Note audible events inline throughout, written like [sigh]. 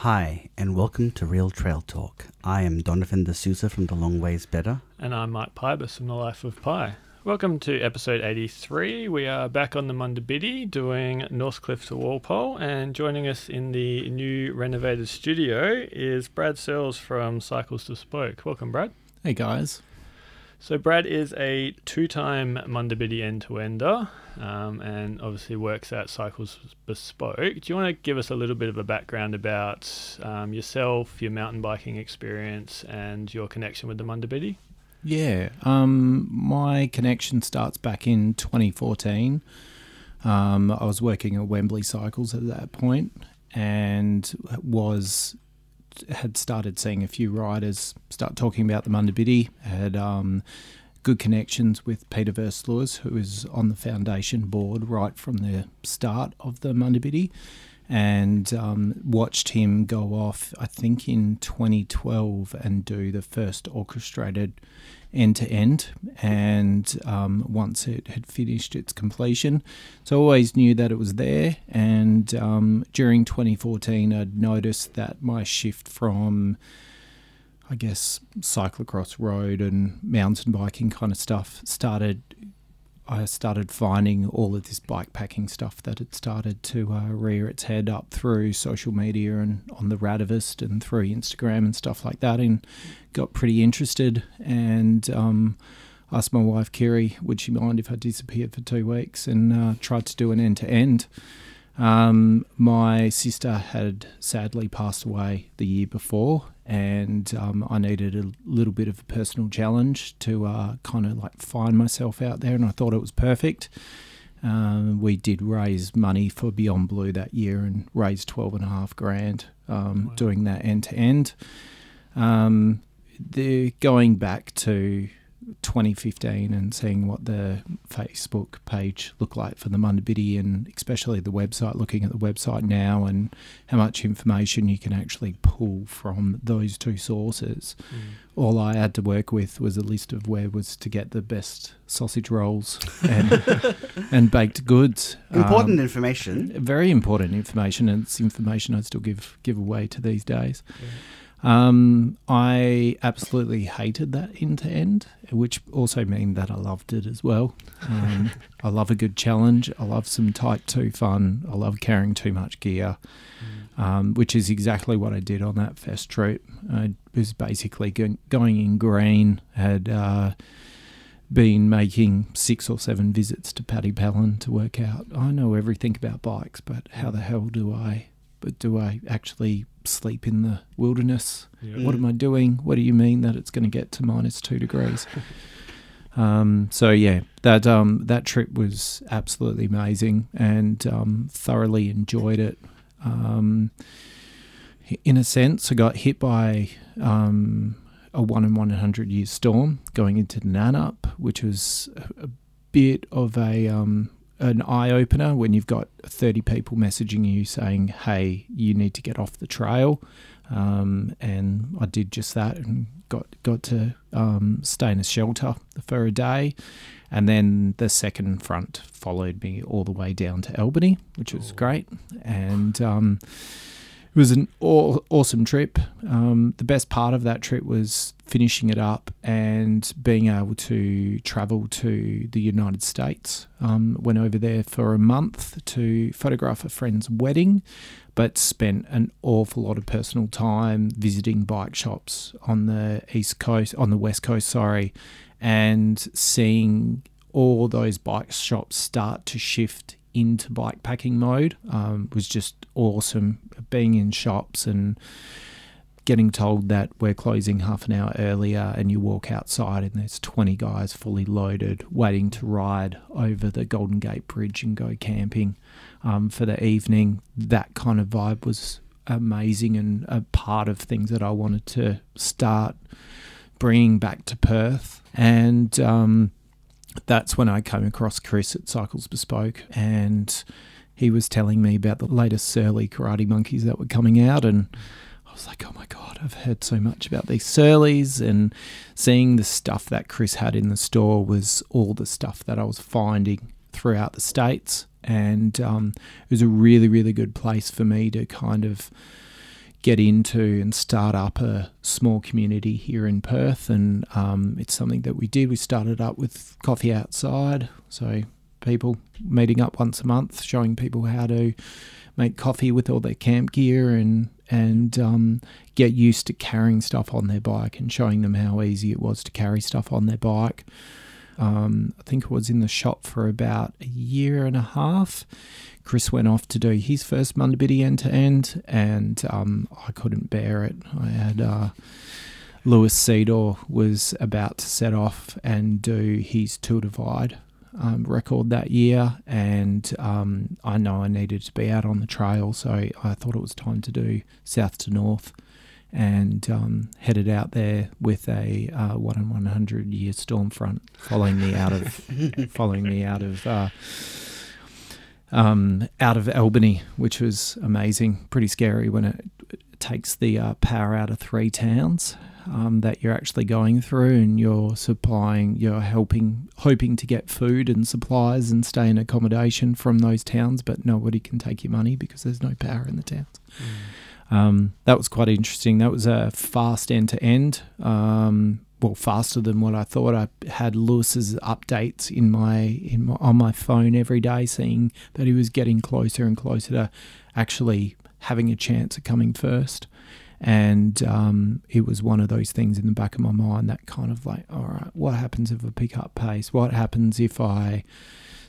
Hi, and welcome to Real Trail Talk. I am Donovan D'Souza from The Long Ways Better. And I'm Mike Pybus from The Life of Pi. Welcome to episode 83. We are back on the Munda Biddi doing Northcliffe to Walpole, and joining us in the new renovated studio is Brad Searles from Cycles Bespoke. Welcome, Brad. Hey, guys. So Brad is a two-time Munda Biddi end-to-ender, um, and obviously works at Cycles Bespoke. Do you want to give us a little bit of a background about um, yourself, your mountain biking experience, and your connection with the Munda Biddi? Yeah, um, my connection starts back in 2014. Um, I was working at Wembley Cycles at that point, and was had started seeing a few riders start talking about the Munda Biddi. Had um, good connections with Peter Versluis, who is on the foundation board right from the start of the Munda Biddi, and um, watched him go off, I think in 2012, and do the first orchestrated end to end. And um, once it had finished its completion, so I always knew that it was there. And um, during 2014, I'd noticed that my shift from I guess cyclocross road and mountain biking kind of stuff started I started finding all of this bike packing stuff that had started to uh, rear its head up through social media and on the Radavist and through Instagram and stuff like that, and got pretty interested and um, asked my wife Kerry, would she mind if I disappeared for two weeks and uh, tried to do an end to end. Um, my sister had sadly passed away the year before, and um, I needed a little bit of a personal challenge to uh, kind of like find myself out there, and I thought it was perfect. Um, we did raise money for Beyond Blue that year and raised twelve and a half grand um, wow. doing that end to end. The going back to 2015 and seeing what the Facebook page looked like for the Munda Biddi and especially the website, looking at the website now and how much information you can actually pull from those two sources. Mm. All I had to work with was a list of where was to get the best sausage rolls and, [laughs] and baked goods. Important um, information. Very important information, and it's information I still give give away to these days. Yeah. Um, I absolutely hated that end to end, which also means that I loved it as well. Um, [laughs] I love a good challenge. I love some type 2 fun. I love carrying too much gear, mm. um, which is exactly what I did on that fest trip. I was basically going in green, had uh, been making six or seven visits to Paddy Pallin to work out. I know everything about bikes, but how the hell do I but do I actually sleep in the wilderness? Yeah. What am I doing? What do you mean that it's going to get to minus two degrees? [laughs] um, so yeah, that um, that trip was absolutely amazing and um, thoroughly enjoyed it. Um, in a sense, I got hit by um, a one in one hundred year storm going into Nannup, which was a, a bit of a um, an eye opener when you've got 30 people messaging you saying, hey, you need to get off the trail. Um, and I did just that and got got to um, stay in a shelter for a day. And then the second front followed me all the way down to Albany, which was great. And um, it was an aw- awesome trip. Um, the best part of that trip was finishing it up and being able to travel to the United States. Um, went over there for a month to photograph a friend's wedding, but spent an awful lot of personal time visiting bike shops on the east coast, on the west coast, sorry, and seeing all those bike shops start to shift into bike packing mode um, was just awesome. Being in shops and getting told that we're closing half an hour earlier, and you walk outside and there's 20 guys fully loaded waiting to ride over the Golden Gate Bridge and go camping um, for the evening. That kind of vibe was amazing and a part of things that I wanted to start bringing back to Perth. And um, that's when I came across Chris at Cycles Bespoke, and he was telling me about the latest Surly karate monkeys that were coming out, and I was like, oh my god, I've heard so much about these Surlies, and seeing the stuff that Chris had in the store was all the stuff that I was finding throughout the states, and um, it was a really, really good place for me to kind of get into and start up a small community here in Perth, and um, it's something that we did. We started up with coffee outside, so people meeting up once a month, showing people how to make coffee with all their camp gear and and um, get used to carrying stuff on their bike and showing them how easy it was to carry stuff on their bike. Um, I think it was in the shop for about a year and a half. Chris went off to do his first Mundabiddi end to end, and um, I couldn't bear it. I had uh, Lewis Ciddor was about to set off and do his Tour Divide um, record that year, and um, I know I needed to be out on the trail, so I thought it was time to do south to north, and um, headed out there with a uh, one in one hundred year storm front following me out of [laughs] following me out of. Uh, um, out of Albany, which was amazing. Pretty scary when it, it takes the uh, power out of three towns um, that you're actually going through, and you're supplying, you're helping, hoping to get food and supplies and stay in accommodation from those towns, but nobody can take your money because there's no power in the towns. Mm. Um, that was quite interesting. That was a fast end to end. Um, well, faster than what I thought. I had Lewis's updates in my in my, on my phone every day, seeing that he was getting closer and closer to actually having a chance at coming first. And um, it was one of those things in the back of my mind that kind of like, all right, what happens if I pick up pace? What happens if I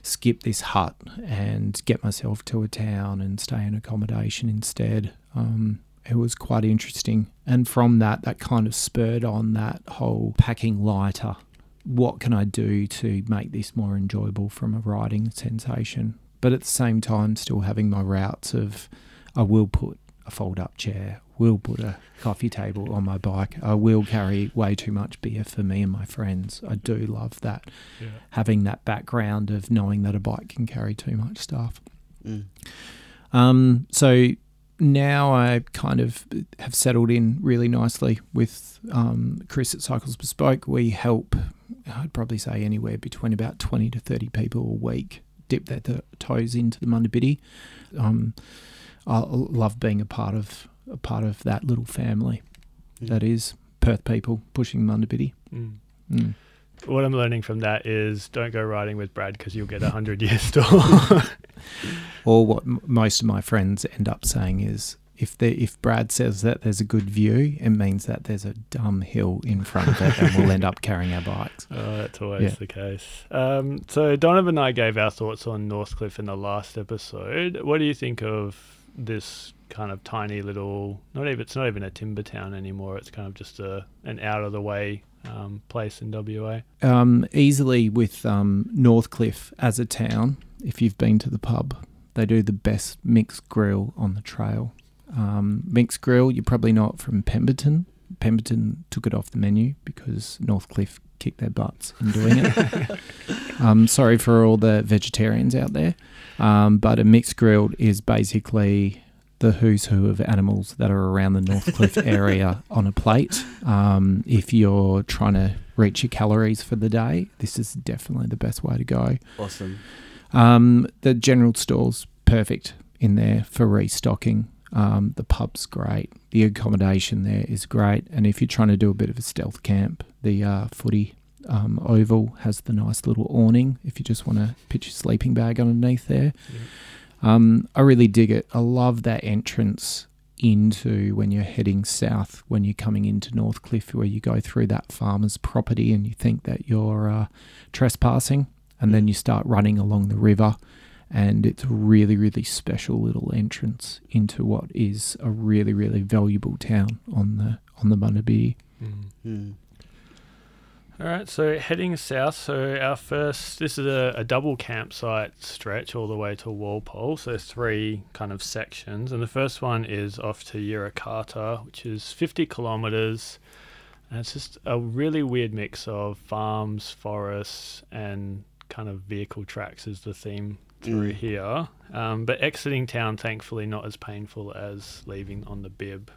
skip this hut and get myself to a town and stay in accommodation instead? Um, it was quite interesting. And from that, that kind of spurred on that whole packing lighter. What can I do to make this more enjoyable from a riding sensation? But at the same time, still having my routes of I will put a fold up chair, will put a coffee table on my bike. I will carry way too much beer for me and my friends. I do love that. Yeah. Having that background of knowing that a bike can carry too much stuff. Mm. Um, so now I kind of have settled in really nicely with um, Chris at Cycles Bespoke. We help, I'd probably say anywhere between about 20 to 30 people a week dip their toes into the Mundabiddi. Um, I love being a part of a part of that little family mm. that is Perth people pushing Mundabiddi. Mm. Mm. What I'm learning from that is don't go riding with Brad because you'll get a hundred year [laughs] store. or what m- most of my friends end up saying is if the if Brad says that there's a good view, it means that there's a dumb hill in front of it, and we'll end up carrying our bikes. [laughs] Oh, that's always yeah. the case. Um, so Donovan and I gave our thoughts on Northcliffe in the last episode. What do you think of this kind of tiny little? Not even it's not even a timber town anymore. It's kind of just a an out of the way um, place in WA. Um, easily with um, Northcliffe as a town if you've been to the pub. They do the best mixed grill on the trail. Um, mixed grill, you're probably not from Pemberton. Pemberton took it off the menu because Northcliffe kicked their butts in doing it. [laughs] um, sorry for all the vegetarians out there, um, but a mixed grilled is basically the who's who of animals that are around the Northcliffe [laughs] area on a plate. Um, if you're trying to reach your calories for the day, this is definitely the best way to go. Awesome. Um, the general store's perfect in there for restocking. Um, the pub's great. The accommodation there is great. And if you're trying to do a bit of a stealth camp, the uh, footy um, oval has the nice little awning if you just want to pitch your sleeping bag underneath there. Yeah. Um, I really dig it. I love that entrance into when you're heading south, when you're coming into Northcliffe, where you go through that farmer's property and you think that you're uh, trespassing and then you start running along the river and it's a really really special little entrance into what is a really really valuable town on the on the Mundabiddi. Mm. Mm. All right, so heading south. So our first, this is a, a, double campsite stretch all the way to Walpole. So three kind of sections, and the first one is off to Yirra Kartta, which is 50 kilometers. And it's just a really weird mix of farms, forests, and kind of vehicle tracks is the theme through mm. here. Um, but exiting town, thankfully, not as painful as leaving on the bib.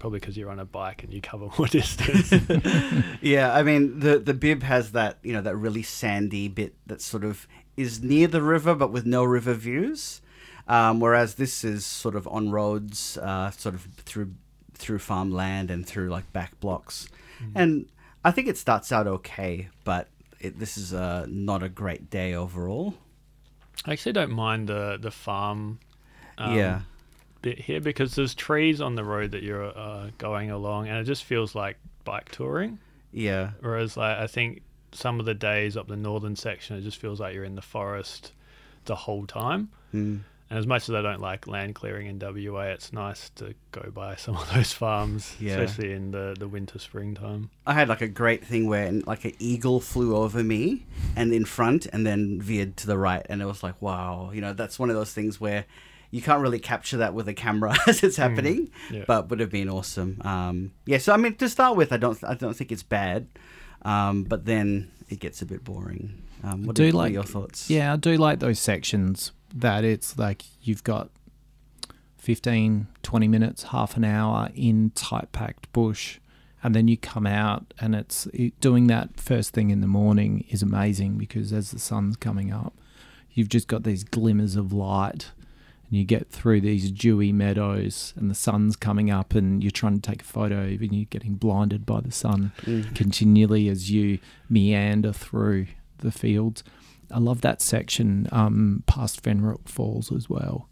Probably because you're on a bike and you cover more [laughs] distance. [laughs] yeah, I mean the the bib has that you know that really sandy bit that sort of is near the river but with no river views. Um, whereas this is sort of on roads, uh, sort of through through farmland and through like back blocks, Mm. and I think it starts out okay, but it, this is uh, not a great day overall. I actually don't mind the the farm. um, yeah, bit here because there's trees on the road that you're uh, going along, and it just feels like bike touring. yeah, Whereas, like, I think some of the days up the northern section, it just feels like you're in the forest the whole time. mm. And as much as I don't like land clearing in WA, it's nice to go by some of those farms, [laughs] Yeah. especially in the, the winter springtime. I had like a great thing where like an eagle flew over me and in front and then veered to the right and it was like wow you know that's one of those things where you can't really capture that with a camera [laughs] as it's happening yeah. but would have been awesome um, yeah so I mean to start with I don't I don't think it's bad um, but then it gets a bit boring um, what, do you, like- your thoughts Yeah, I do like those sections that it's like you've got 15, 20 minutes, half an hour in tight packed bush. And then you come out, and it's it, doing that first thing in the morning is amazing because as the sun's coming up, you've just got these glimmers of light, and you get through these dewy meadows, and the sun's coming up, and you're trying to take a photo, and you're getting blinded by the sun Mm. continually as you meander through the fields. I love that section um, past Fernhook Falls as well,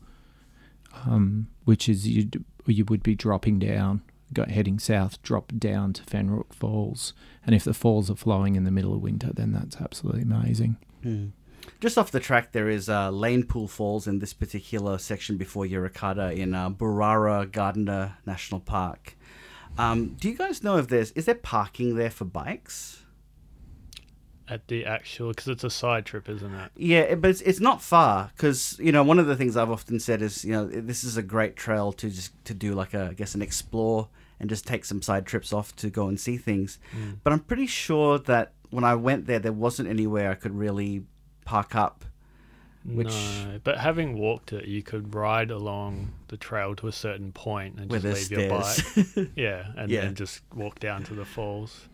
um, which is you you would be dropping down, go, heading south, drop down to Fernhook Falls, and if the falls are flowing in the middle of winter, then that's absolutely amazing. Mm. Just off the track, there is uh, Lane Poole Falls in this particular section before Yirra Kartta in uh, Boorara Gardner National Park. Um, do you guys know if there's is there parking there for bikes? At the actual, because it's a side trip, isn't it? Yeah, but it's, it's not far because you know one of the things I've often said is you know this is a great trail to just to do like a I guess an explore and just take some side trips off to go and see things. But I'm pretty sure that when I went there, there wasn't anywhere I could really park up. Which- no, but having walked it, you could ride along the trail to a certain point and just leave there's your bike. [laughs] Yeah, and Yeah. then just walk down to the falls.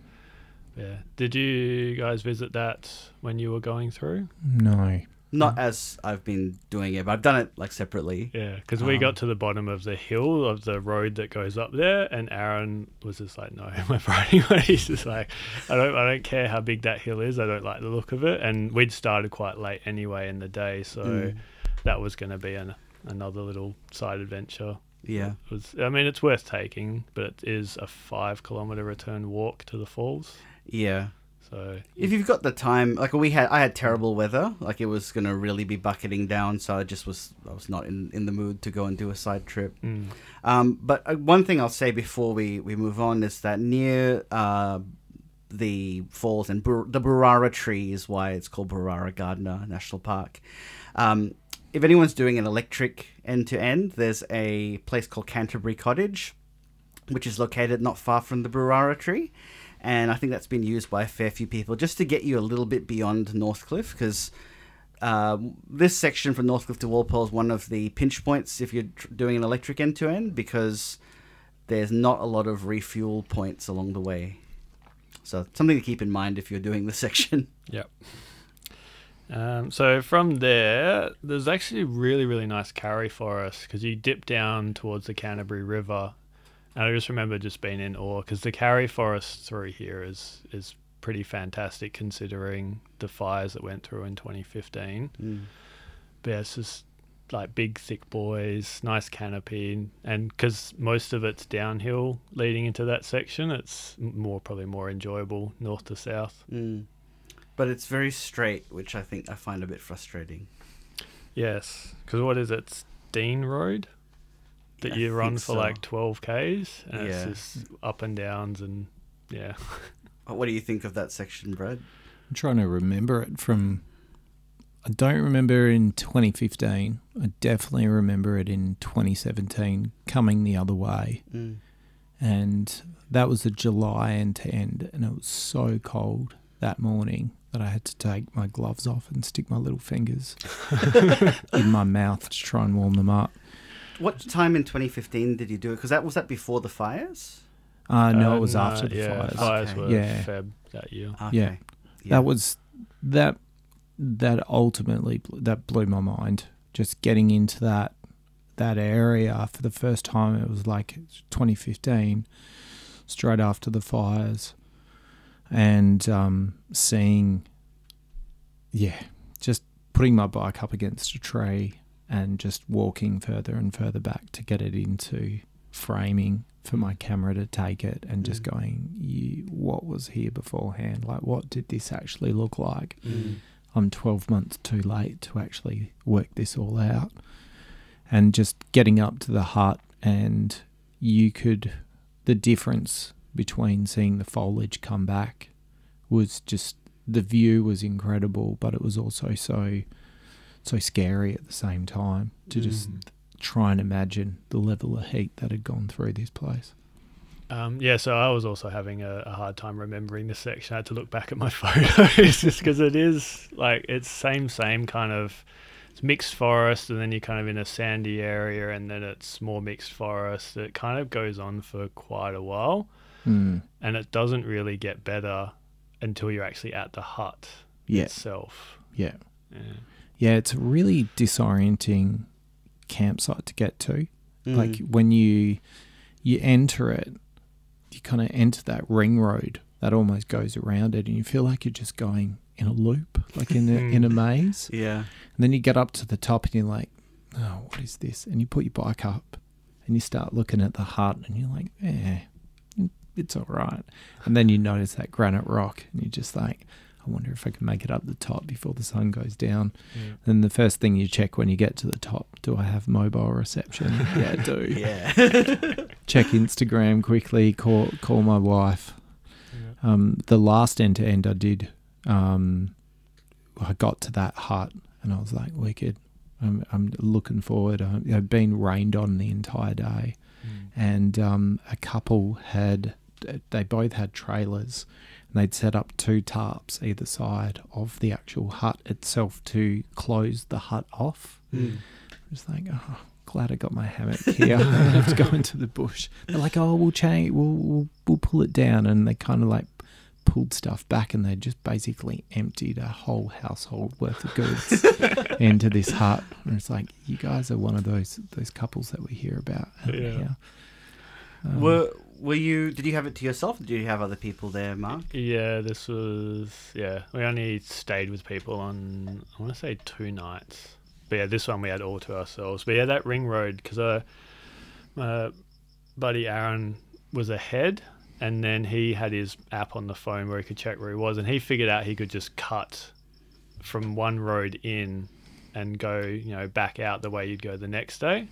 Yeah. Did you guys visit that when you were going through? No, Not as I've been doing it, but I've done it like separately. Yeah, because we Um, got to the bottom of the hill of the road that goes up there, and Aaron was just like, "No, [laughs] my riding one." He's just like, "I don't, I don't care how big that hill is. I don't like the look of it." And we'd started quite late anyway in the day, so Mm. that was going to be an, another little side adventure. Yeah. It was, I mean, it's worth taking, but it is a five kilometer return walk to the falls. Yeah. So If you've got the time, like we had, I had terrible weather. Like it was gonna really be bucketing down, so I just was, I was not in, in the mood to go and do a side trip. mm, Um, but uh, one thing I'll say before we, we move on is that near uh, the falls and Bur- the Boorara tree is why it's called Boorara Gardner National Park. Um, if anyone's doing an electric end to end, there's a place called Canterbury Cottage, which is located not far from the Boorara tree. And I think that's been used by a fair few people just to get you a little bit beyond Northcliffe because um, this section from Northcliffe to Walpole is one of the pinch points if you're tr- doing an electric end to end because there's not a lot of refuel points along the way. So something to keep in mind if you're doing this [laughs] section. Yep. Um, so from there, there's actually really, really nice karri forest because you dip down towards the Canterbury River. And I just remember just being in awe because the karri forest through here is is pretty fantastic considering the fires that went through in 2015. But yeah, it's just like big, thick boys, nice canopy, and because most of it's downhill leading into that section, it's more probably more enjoyable north to south. Mm. But it's very straight, which I think I find a bit frustrating. Yes, because what is it? It's Dean Road that I you run for so. like 12 Ks, and Yeah. it's just up and downs, and yeah. [laughs] What do you think of that section, Brad? I'm trying to remember it from. I don't remember in 2015. I definitely remember it in 2017 coming the other way. Mm. And that was a July end to end. And it was so cold that morning that I had to take my gloves off and stick my little fingers [laughs] in my mouth to try and warm them up. What time in 2015 did you do it? Because that was that before the fires. Uh, no, Uh, it was after the yeah, fires. Fires Okay. were Yeah. Feb that year. Okay. Yeah. That was that that ultimately that blew my mind just getting into that that area for the first time. It was like 2015, straight after the fires, and um, seeing, yeah, just putting my bike up against a tree and just walking further and further back to get it into framing for my camera to take it and just Mm. going, you, what was here beforehand? Like, what did this actually look like? Mm. I'm 12 months too late to actually work this all out. And just getting up to the hut, and you could, the difference between seeing the foliage come back was just the view was incredible, but it was also so, so scary at the same time to just Mm. try and imagine the level of heat that had gone through this place. Um, yeah, so I was also having a, a hard time remembering this section. I had to look back at my [laughs] photos just because it is like it's same same kind of it's mixed forest, and then you're kind of in a sandy area, and then it's more mixed forest. It kind of goes on for quite a while, Mm. and it doesn't really get better until you're actually at the hut Yeah, itself. yeah. Yeah. Yeah, it's a really disorienting campsite to get to. Mm. like when you you enter it you kind of enter that ring road that almost goes around it and you feel like you're just going in a loop like in a, in a [laughs] maze yeah. and then you get up to the top and you're like oh what is this and you put your bike up and you start looking at the hut and you're like eh it's all right and then you notice that granite rock and you're just like i wonder if i can make it up the top before the sun goes down Yeah. then the first thing you check when you get to the top do i have mobile reception [laughs] yeah i do Yeah. [laughs] check Instagram quickly, call call my wife. Yeah. Um, the last end to end I did, um, I got to that hut and I was like, wicked. I'm, I'm looking forward. I, I've been rained on the entire day, Mm. and um, a couple had, they both had trailers, and they'd set up two tarps either side of the actual hut itself to close the hut off. Mm. Just like, oh, glad I got my hammock here. [laughs] I don't have to go into the bush. They're like, oh, we'll change, we'll, we'll, we'll pull it down. And they kind of like pulled stuff back and they just basically emptied a whole household worth of goods [laughs] into this hut. And it's like, you guys are one of those those couples that we hear about. Yeah. here. Um, Were were you? Did you have it to yourself? Did you have other people there, Mark? Yeah, this was yeah. We only stayed with people on I want to say two nights, but yeah, this one we had all to ourselves. But yeah, that ring road because uh, my buddy Aaron was ahead, and then he had his app on the phone where he could check where he was, and he figured out he could just cut from one road in and go you know back out the way you'd go the next day.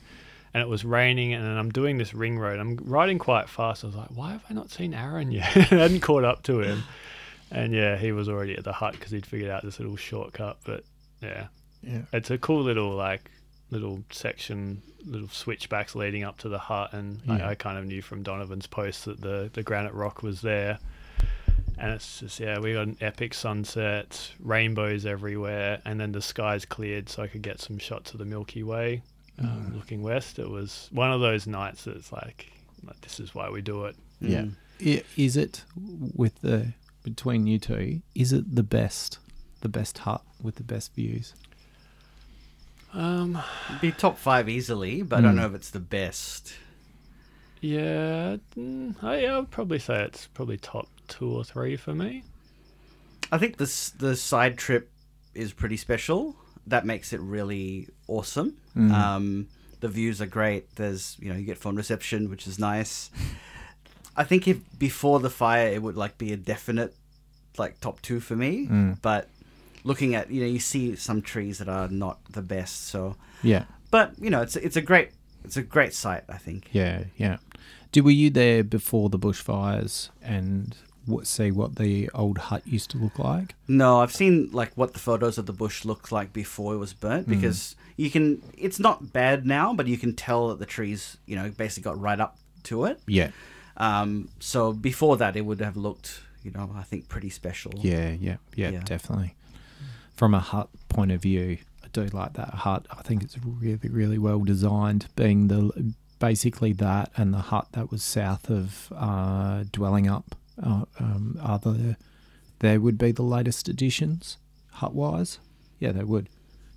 And it was raining, and I'm doing this ring road. I'm riding quite fast. I was like, "Why have I not seen Aaron yet?" [laughs] I hadn't caught up to him. And yeah, he was already at the hut because he'd figured out this little shortcut. But yeah, yeah. it's a cool little like little section, little switchbacks leading up to the hut. And Yeah. I, I kind of knew from Donovan's post that the the granite rock was there. And it's just yeah, we got an epic sunset, rainbows everywhere, and then the skies cleared, so I could get some shots of the Milky Way um, Mm. looking west. It was one of those nights that's like, like this is why we do it. Yeah. Mm. Is it with the between you two? Is it the best, the best hut with the best views? Um, It'd be top five easily, but I don't Mm. know if it's the best. Yeah, mm, I, yeah, I'd probably say it's probably top two or three for me. I think this the side trip is pretty special. That makes it really awesome. Mm. Um, the views are great. There's you know you get phone reception, which is nice. [laughs] I think if before the fire, it would like be a definite like top two for me. Mm. But looking at you know you see some trees that are not the best. So, Yeah, but you know it's it's a great it's a great site. I think. yeah, yeah. Did were you there before the bushfires and see what the old hut used to look like? No, I've seen like what the photos of the bush looked like before it was burnt Mm. because you can. It's not bad now, but you can tell that the trees, you know, basically got right up to it. Yeah, Um, so before that, it would have looked, you know, I think pretty special. yeah, yeah, yeah, Yeah. definitely. From a hut point of view, I do like that hut. I think it's really, really well designed. Being the basically that and the hut that was south of uh, Dwellingup uh, um, are the they would be the latest additions hut wise. Yeah, they would.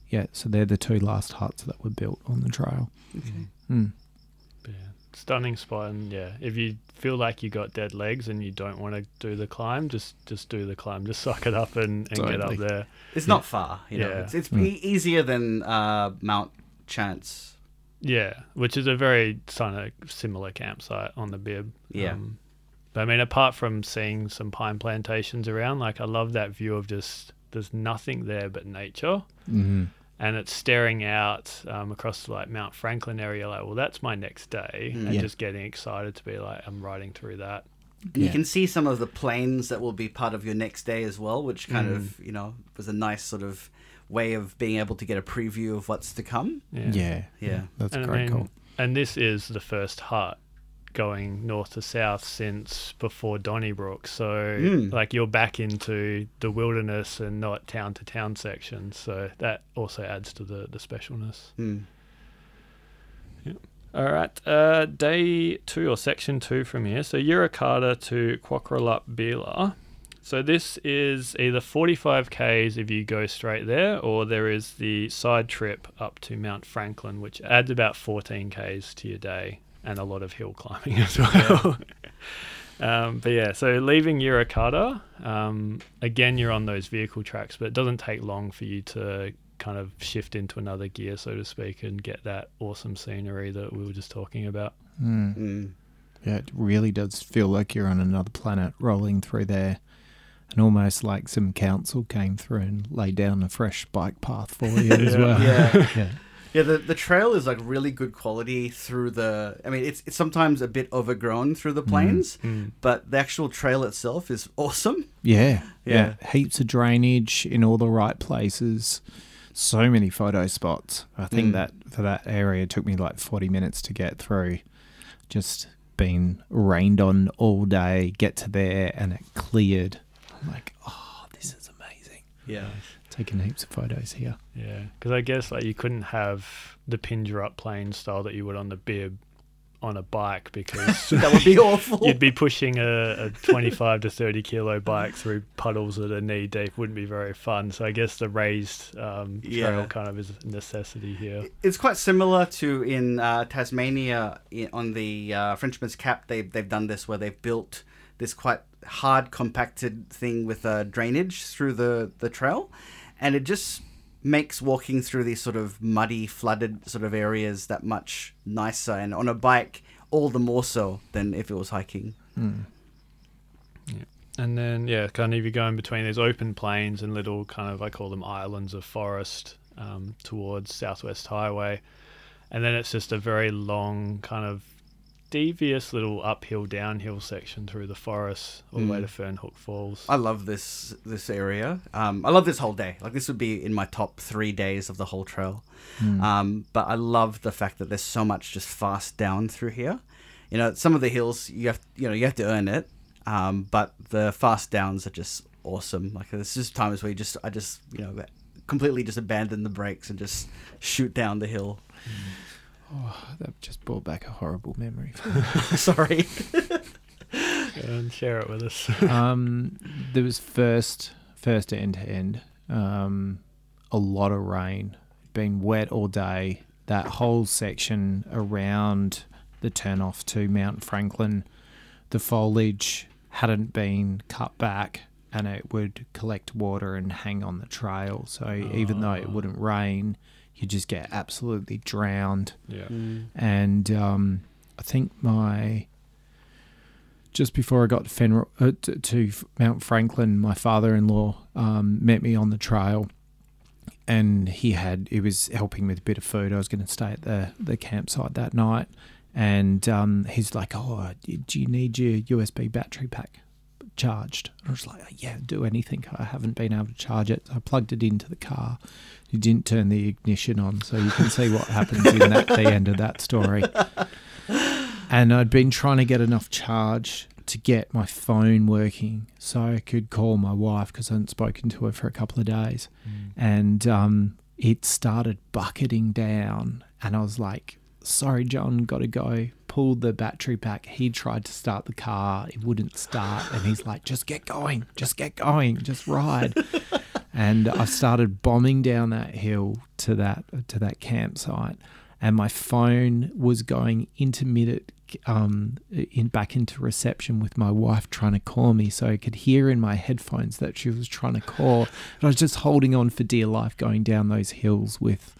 yeah, so they're the two last huts that were built on the trail. Okay. Mm. Yeah, stunning spot, and yeah, if you feel like you got dead legs and you don't want to do the climb, just just do the climb, just suck it up and, and get up there. It's not far, you know. Yeah. It's, it's Mm. easier than uh, Mount Chance. Yeah, which is a very kind of similar campsite on the Bib. Yeah. Um, but I mean, apart from seeing some pine plantations around, like I love that view of just there's nothing there but nature. hmm and it's staring out um, across like Mount Franklin area. Like, well, that's my next day, Mm. and Yeah. just getting excited to be like, I'm riding through that. And You can see some of the plains that will be part of your next day as well, which kind Mm. of, you know, was a nice sort of way of being able to get a preview of what's to come. Yeah, Yeah. Yeah. That's a And I great mean, call. And this is the first hut going north to south since before Donnybrook. So, Mm. like, you're back into the wilderness and not town to town sections. So that also adds to the the specialness. Hmm. All right, uh, day two or section two from here. So Yirra Kartta to Kwokralup Beela. So this is either 45 k's if you go straight there, or there is the side trip up to Mount Franklin, which adds about 14 k's to your day and a lot of hill climbing [laughs] as well. um, but yeah, so leaving Yirra Kartta, um, again you're on those vehicle tracks, but it doesn't take long for you to kind of shift into another gear, so to speak, and get that awesome scenery that we were just talking about. Mm. Hmm. Yeah, it really does feel like you're on another planet rolling through there. And almost like some council came through and laid down a fresh bike path for you as [laughs] well. Yeah. [laughs] yeah. Yeah, the, the trail is like really good quality through the. I mean, it's, it's sometimes a bit overgrown through the plains, but the actual trail itself is [laughs] awesome. Yeah, Yeah. yeah, Heaps of drainage in all the right places. So many photo spots. I think Mm. that for that area it took me like 40 minutes to get through. Just been rained on all day, get to there and it cleared. I'm like, oh, this is amazing. Yeah. Taking heaps of photos here. Yeah, because I guess like you couldn't have the pinger up plane style that you would on the bib on a bike because [laughs] That would be awful. you'd be pushing a, a 25 to 30 kilo bike through puddles that are knee deep. Wouldn't be very fun. So I guess the raised um, trail Yeah. kind of is a necessity here. It's quite similar to in uh, Tasmania i- on the uh, Frenchman's Cap. They've they've done this where they've built this quite hard compacted thing with uh, drainage through the the trail, and it just makes walking through these sort of muddy, flooded sort of areas that much nicer, and on a bike all the more so than if it was hiking. Mm. And then, yeah, kind of you're going between these open plains and little kind of, I call them islands of forest um, towards Southwest Highway. And then it's just a very long, kind of devious little uphill, downhill section through the forest all the way Mm. to Fernhook Falls. I love this this area. Um, I love this whole day. Like this would be in my top three days of the whole trail. Mm. Um, but I love the fact that there's so much just fast down through here. You know, some of the hills you have you know you have to earn it, um, but the fast downs are just awesome. Like there's just times where you just I just you know completely just abandon the brakes and just shoot down the hill. Oh, that just brought back a horrible memory. [laughs] Sorry. [laughs] and share it with us. um, there was first first end to end. Um, a lot of rain. Been wet all day. That whole section around the turnoff to Mount Franklin, the foliage hadn't been cut back, and it would collect water and hang on the trail. So even though it Oh. wouldn't rain, you just get absolutely drowned yeah. and um, I think my just before I got to, Fenro- uh, to, to Mount Franklin, my father-in-law um, met me on the trail, and he had he was helping with a bit of food. I was going to stay at the the campsite that night, and um, he's like, "Oh, do you need your USB battery pack?" Charged. I was like, yeah, do anything. I haven't been able to charge it. I plugged it into the car. You didn't turn the ignition on, so you can see what happens in that the end of that story. And I'd been trying to get enough charge to get my phone working so I could call my wife because I hadn't spoken to her for a couple of days. And um, it started bucketing down, and I was like, sorry, John, got to go. Pulled the battery pack. He tried to start the car. It wouldn't start. And he's like, just get going. Just get going. Just ride. [laughs] and I started bombing down that hill to that to that campsite, and my phone was going intermittent um, in back into reception with my wife trying to call me, so I could hear in my headphones that she was trying to call. But I was just holding on for dear life, going down those hills with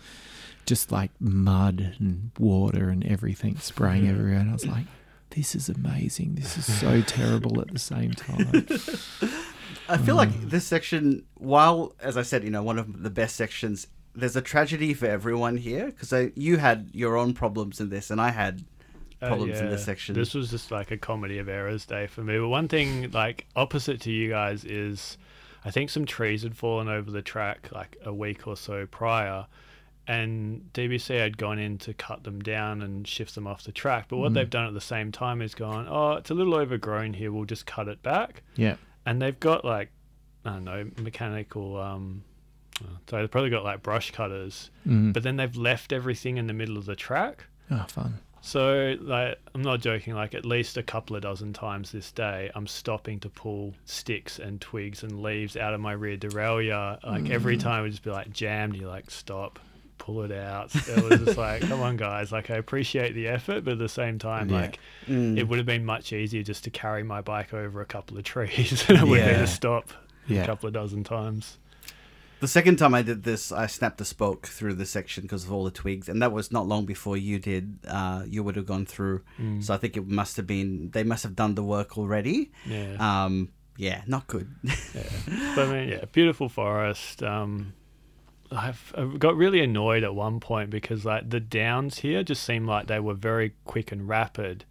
just like mud and water and everything spraying everywhere, and I was like. This is amazing. This is so [laughs] terrible at the same time. [laughs] I feel like Mm. this section, while as I said, you know, one of the best sections, there's a tragedy for everyone here because you had your own problems in this, and I had Uh, problems in this section. This was just like a comedy of errors day for me. But one thing, like opposite to you guys, is I think some trees had fallen over the track like a week or so prior, and DBC had gone in to cut them down and shift them off the track. But what Mm. they've done at the same time is gone, oh, it's a little overgrown here. We'll just cut it back. Yeah. And they've got like I don't know mechanical. um so they've probably got like brush cutters, Mm. but then they've left everything in the middle of the track. Oh, fun. So, like, I'm not joking. Like, at least a couple of dozen times this day, I'm stopping to pull sticks and twigs and leaves out of my rear derailleur. Like every time, it would just be like jammed. You're like, stop, pull it out. It was just like, come on, guys. Like, I appreciate the effort, but at the same time, Yeah. like, Mm. it would have been much easier just to carry my bike over a couple of trees [laughs] than it would be Yeah. to stop a Yeah. couple of dozen times. The second time I did this, I snapped a spoke through the section because of all the twigs, and that was not long before you did. Uh, you would have gone through, Mm. so I think it must have been they must have done the work already. Yeah. Um, yeah, not good. Yeah. [laughs] But I mean, yeah, beautiful forest. Um, I've, I got really annoyed at one point because like the downs here just seemed like they were very quick and rapid,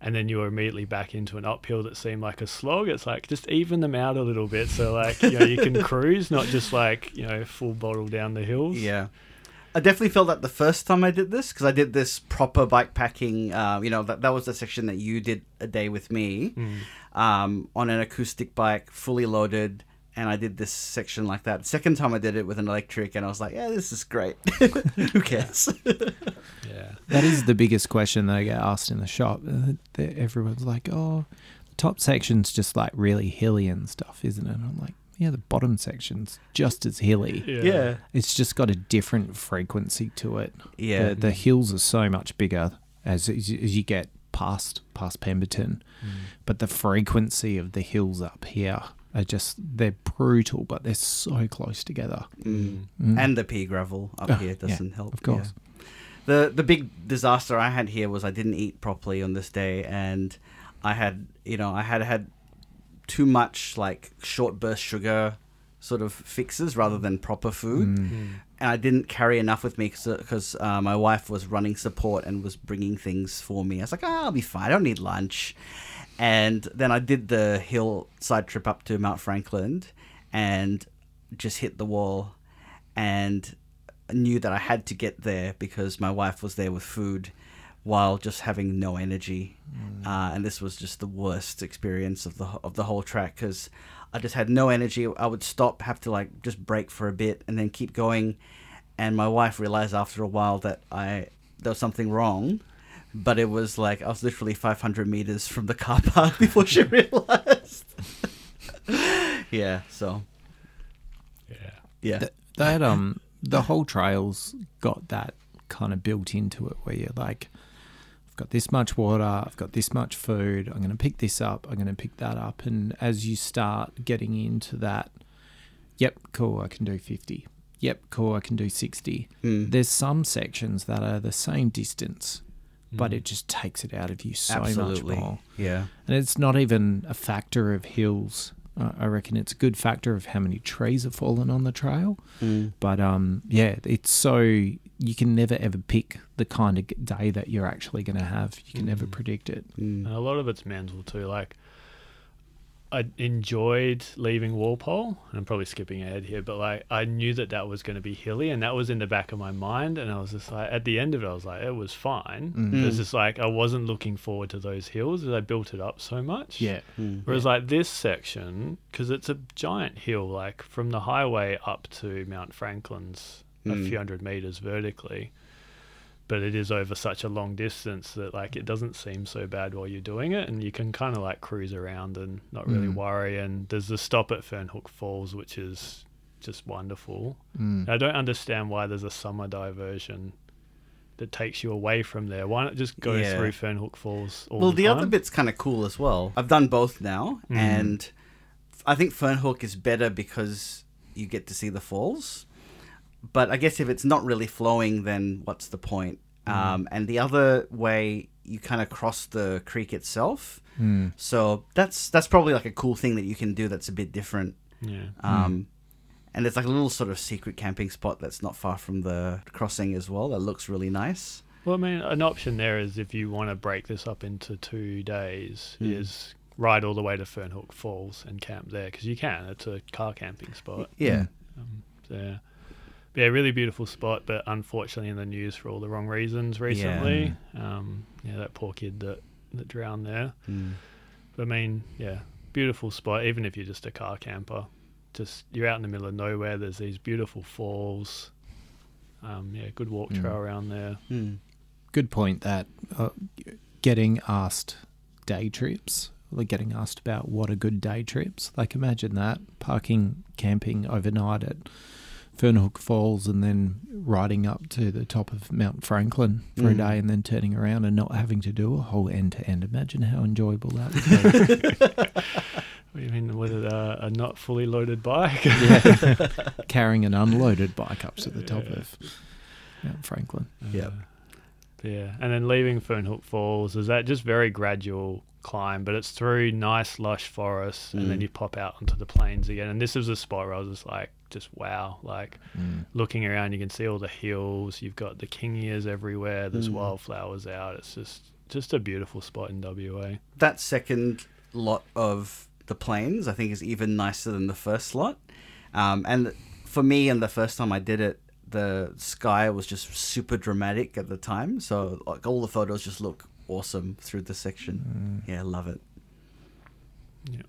and then you were immediately back into an uphill that seemed like a slog. It's like just even them out a little bit so like you know you can [laughs] cruise, not just like you know full bottle down the hills. Yeah. I definitely felt that the first time I did this because I did this proper bike packing. Uh, you know, that, that was the section that you did a day with me Mm. um, on an acoustic bike, fully loaded. And I did this section like that. Second time I did it with an electric, and I was like, yeah, this is great. [laughs] Who cares? Yeah. [laughs] That is the biggest question that I get asked in the shop. Uh, that Everyone's like, "Oh, the top section's just like really hilly and stuff, isn't it?" And I'm like, "Yeah, the bottom section's just as hilly. Yeah. It's just got a different frequency to it. Yeah. The, the hills are so much bigger as as you as you get past past Pemberton, Mm. but the frequency of the hills up here are just they're brutal, but they're so close together. Mm. Mm. And the pea gravel up Ah, here doesn't help. of course. yeah. The the big disaster I had here was I didn't eat properly on this day, and I had you know I had had too much like short burst sugar sort of fixes rather than proper food, Mm. Mm. and I didn't carry enough with me because uh, my wife was running support and was bringing things for me. I was like, oh, I'll be fine. I don't need lunch. And then I did the hillside trip up to Mount Franklin and just hit the wall and knew that I had to get there because my wife was there with food while just having no energy. Uh, and this was just the worst experience of the of the whole track because I just had no energy. I would stop, have to like just break for a bit, and then keep going. And my wife realized after a while that I there was something wrong, but it was like I was literally 500 meters from the car park [laughs] before she realized. [laughs] yeah. So Yeah. yeah. Th- that um the whole trail's got that kind of built into it where you're like I've got this much water, I've got this much food, I'm going to pick this up, I'm going to pick that up and as you start getting into that yep, cool, I can do 50. Yep, cool, I can do 60. Mm. There's some sections that are the same distance but Mm. it just takes it out of you so Absolutely. much more. Yeah. And it's not even a factor of hills. Uh, I reckon it's a good factor of how many trees have fallen on the trail. Mm. But um, yeah, it's so you can never ever pick the kind of day that you're actually going to have. You can never Mm. predict it. And Mm. a lot of it's mental too. Like, I enjoyed leaving Walpole. I'm probably skipping ahead here, but like, I knew that that was going to be hilly, and that was in the back of my mind. And I was just like, at the end of it, I was like, it was fine. Mm. It was just like I wasn't looking forward to those hills as I built it up so much. Yeah, Mm. Whereas like this section, because it's a giant hill, like from the highway up to Mount Franklin's a Mm. few hundred meters vertically, but it is over such a long distance that like it doesn't seem so bad while you're doing it, and you can kind of like cruise around and not really Mm. worry. And there's the stop at Fernhook Falls, which is just wonderful. Mm. I don't understand why there's a summer diversion that takes you away from there. Why not just go Yeah. through Fernhook Falls all well, the, the other bit's kind of cool as well. I've done both now, Mhm. and I think Fernhook is better because you get to see the falls. But I guess if it's not really flowing, then what's the point? Um, and the other way, you kind of cross the creek itself. Mm. So that's that's probably like a cool thing that you can do that's a bit different. Yeah. Um, And there's like a little sort of secret camping spot that's not far from the crossing as well. That looks really nice. Well, I mean, an option there is if you want to break this up into two days, Mm. is ride all the way to Fernhook Falls and camp there because you can. It's a car camping spot. Yeah. Mm. Um, so, yeah. Yeah, really beautiful spot, but unfortunately in the news for all the wrong reasons recently. Um, yeah, that poor kid that that drowned there. Mm. But I mean, yeah, beautiful spot. Even if you're just a car camper, just you're out in the middle of nowhere. There's these beautiful falls. Um, yeah, good walk Mm. trail around there. Mm. Good point that uh, getting asked day trips, like getting asked about what are good day trips. Like imagine that parking, camping overnight at Fernhook Falls and then riding up to the top of Mount Franklin for a Mm. day and then turning around and not having to do a whole end to end. Imagine how enjoyable that would be. [laughs] What do you mean with a, a not fully loaded bike? [laughs] yeah. [laughs] Carrying an unloaded bike up to the top Yeah. of Mount Franklin. Yep. Uh, yeah, and then leaving Fernhook Falls is that just very gradual climb, but it's through nice lush forests, and then Mm. you pop out onto the plains again. And this is a spot where I was just like, just wow, like looking around, you can see all the hills. You've got the kingias everywhere. There's Mm. wildflowers out. It's just just a beautiful spot in WA. that second lot of the plains, I think, is even nicer than the first lot. Um, and for me, and the first time I did it, the sky was just super dramatic at the time. So like all the photos just look awesome through the section. Mm. Yeah, love it. Yeah.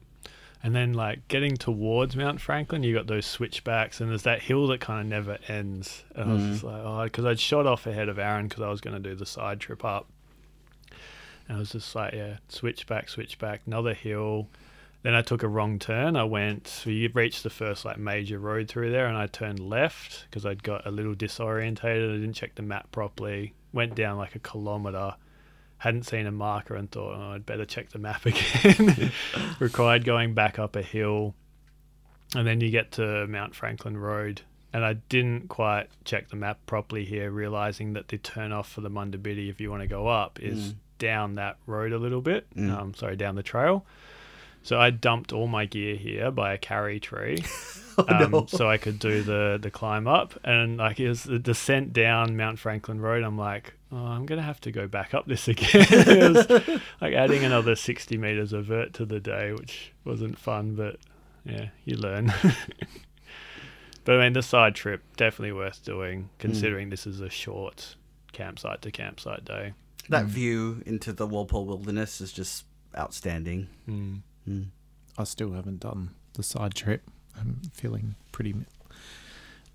And then like getting towards Mount Franklin, you got those switchbacks, and there's that hill that kind of never ends. And I was Mm. just like, oh, because I'd shot off ahead of Aaron because I was going to do the side trip up. And I was just like, yeah, switchback, switchback, another hill. Then I took a wrong turn. I went, we reached the first like major road through there, and I turned left because I'd got a little disorientated. I didn't check the map properly. Went down like a kilometer hadn't seen a marker and thought, oh, I'd better check the map [laughs] again. [laughs] Required going back up a hill. And then you get to Mount Franklin Road. And I didn't quite check the map properly here, realizing that the turn off for the Mundabiddi, if you want to go up, is Mm. down that road a little bit. Mm. Um, sorry, down the trail. So I dumped all my gear here by a karri tree [laughs] Oh, um, no. so I could do the the climb up. And like it was the descent down Mount Franklin Road. I'm like, oh, I'm gonna have to go back up this [laughs] again. it was like adding another 60 meters of vert to the day, which wasn't fun, but yeah, you learn. [laughs] but I mean, the side trip definitely worth doing, considering this is a short campsite to campsite day. that Mm. view into the Walpole Wilderness is just outstanding. Mm. Mm. I still haven't done the side trip. I'm feeling pretty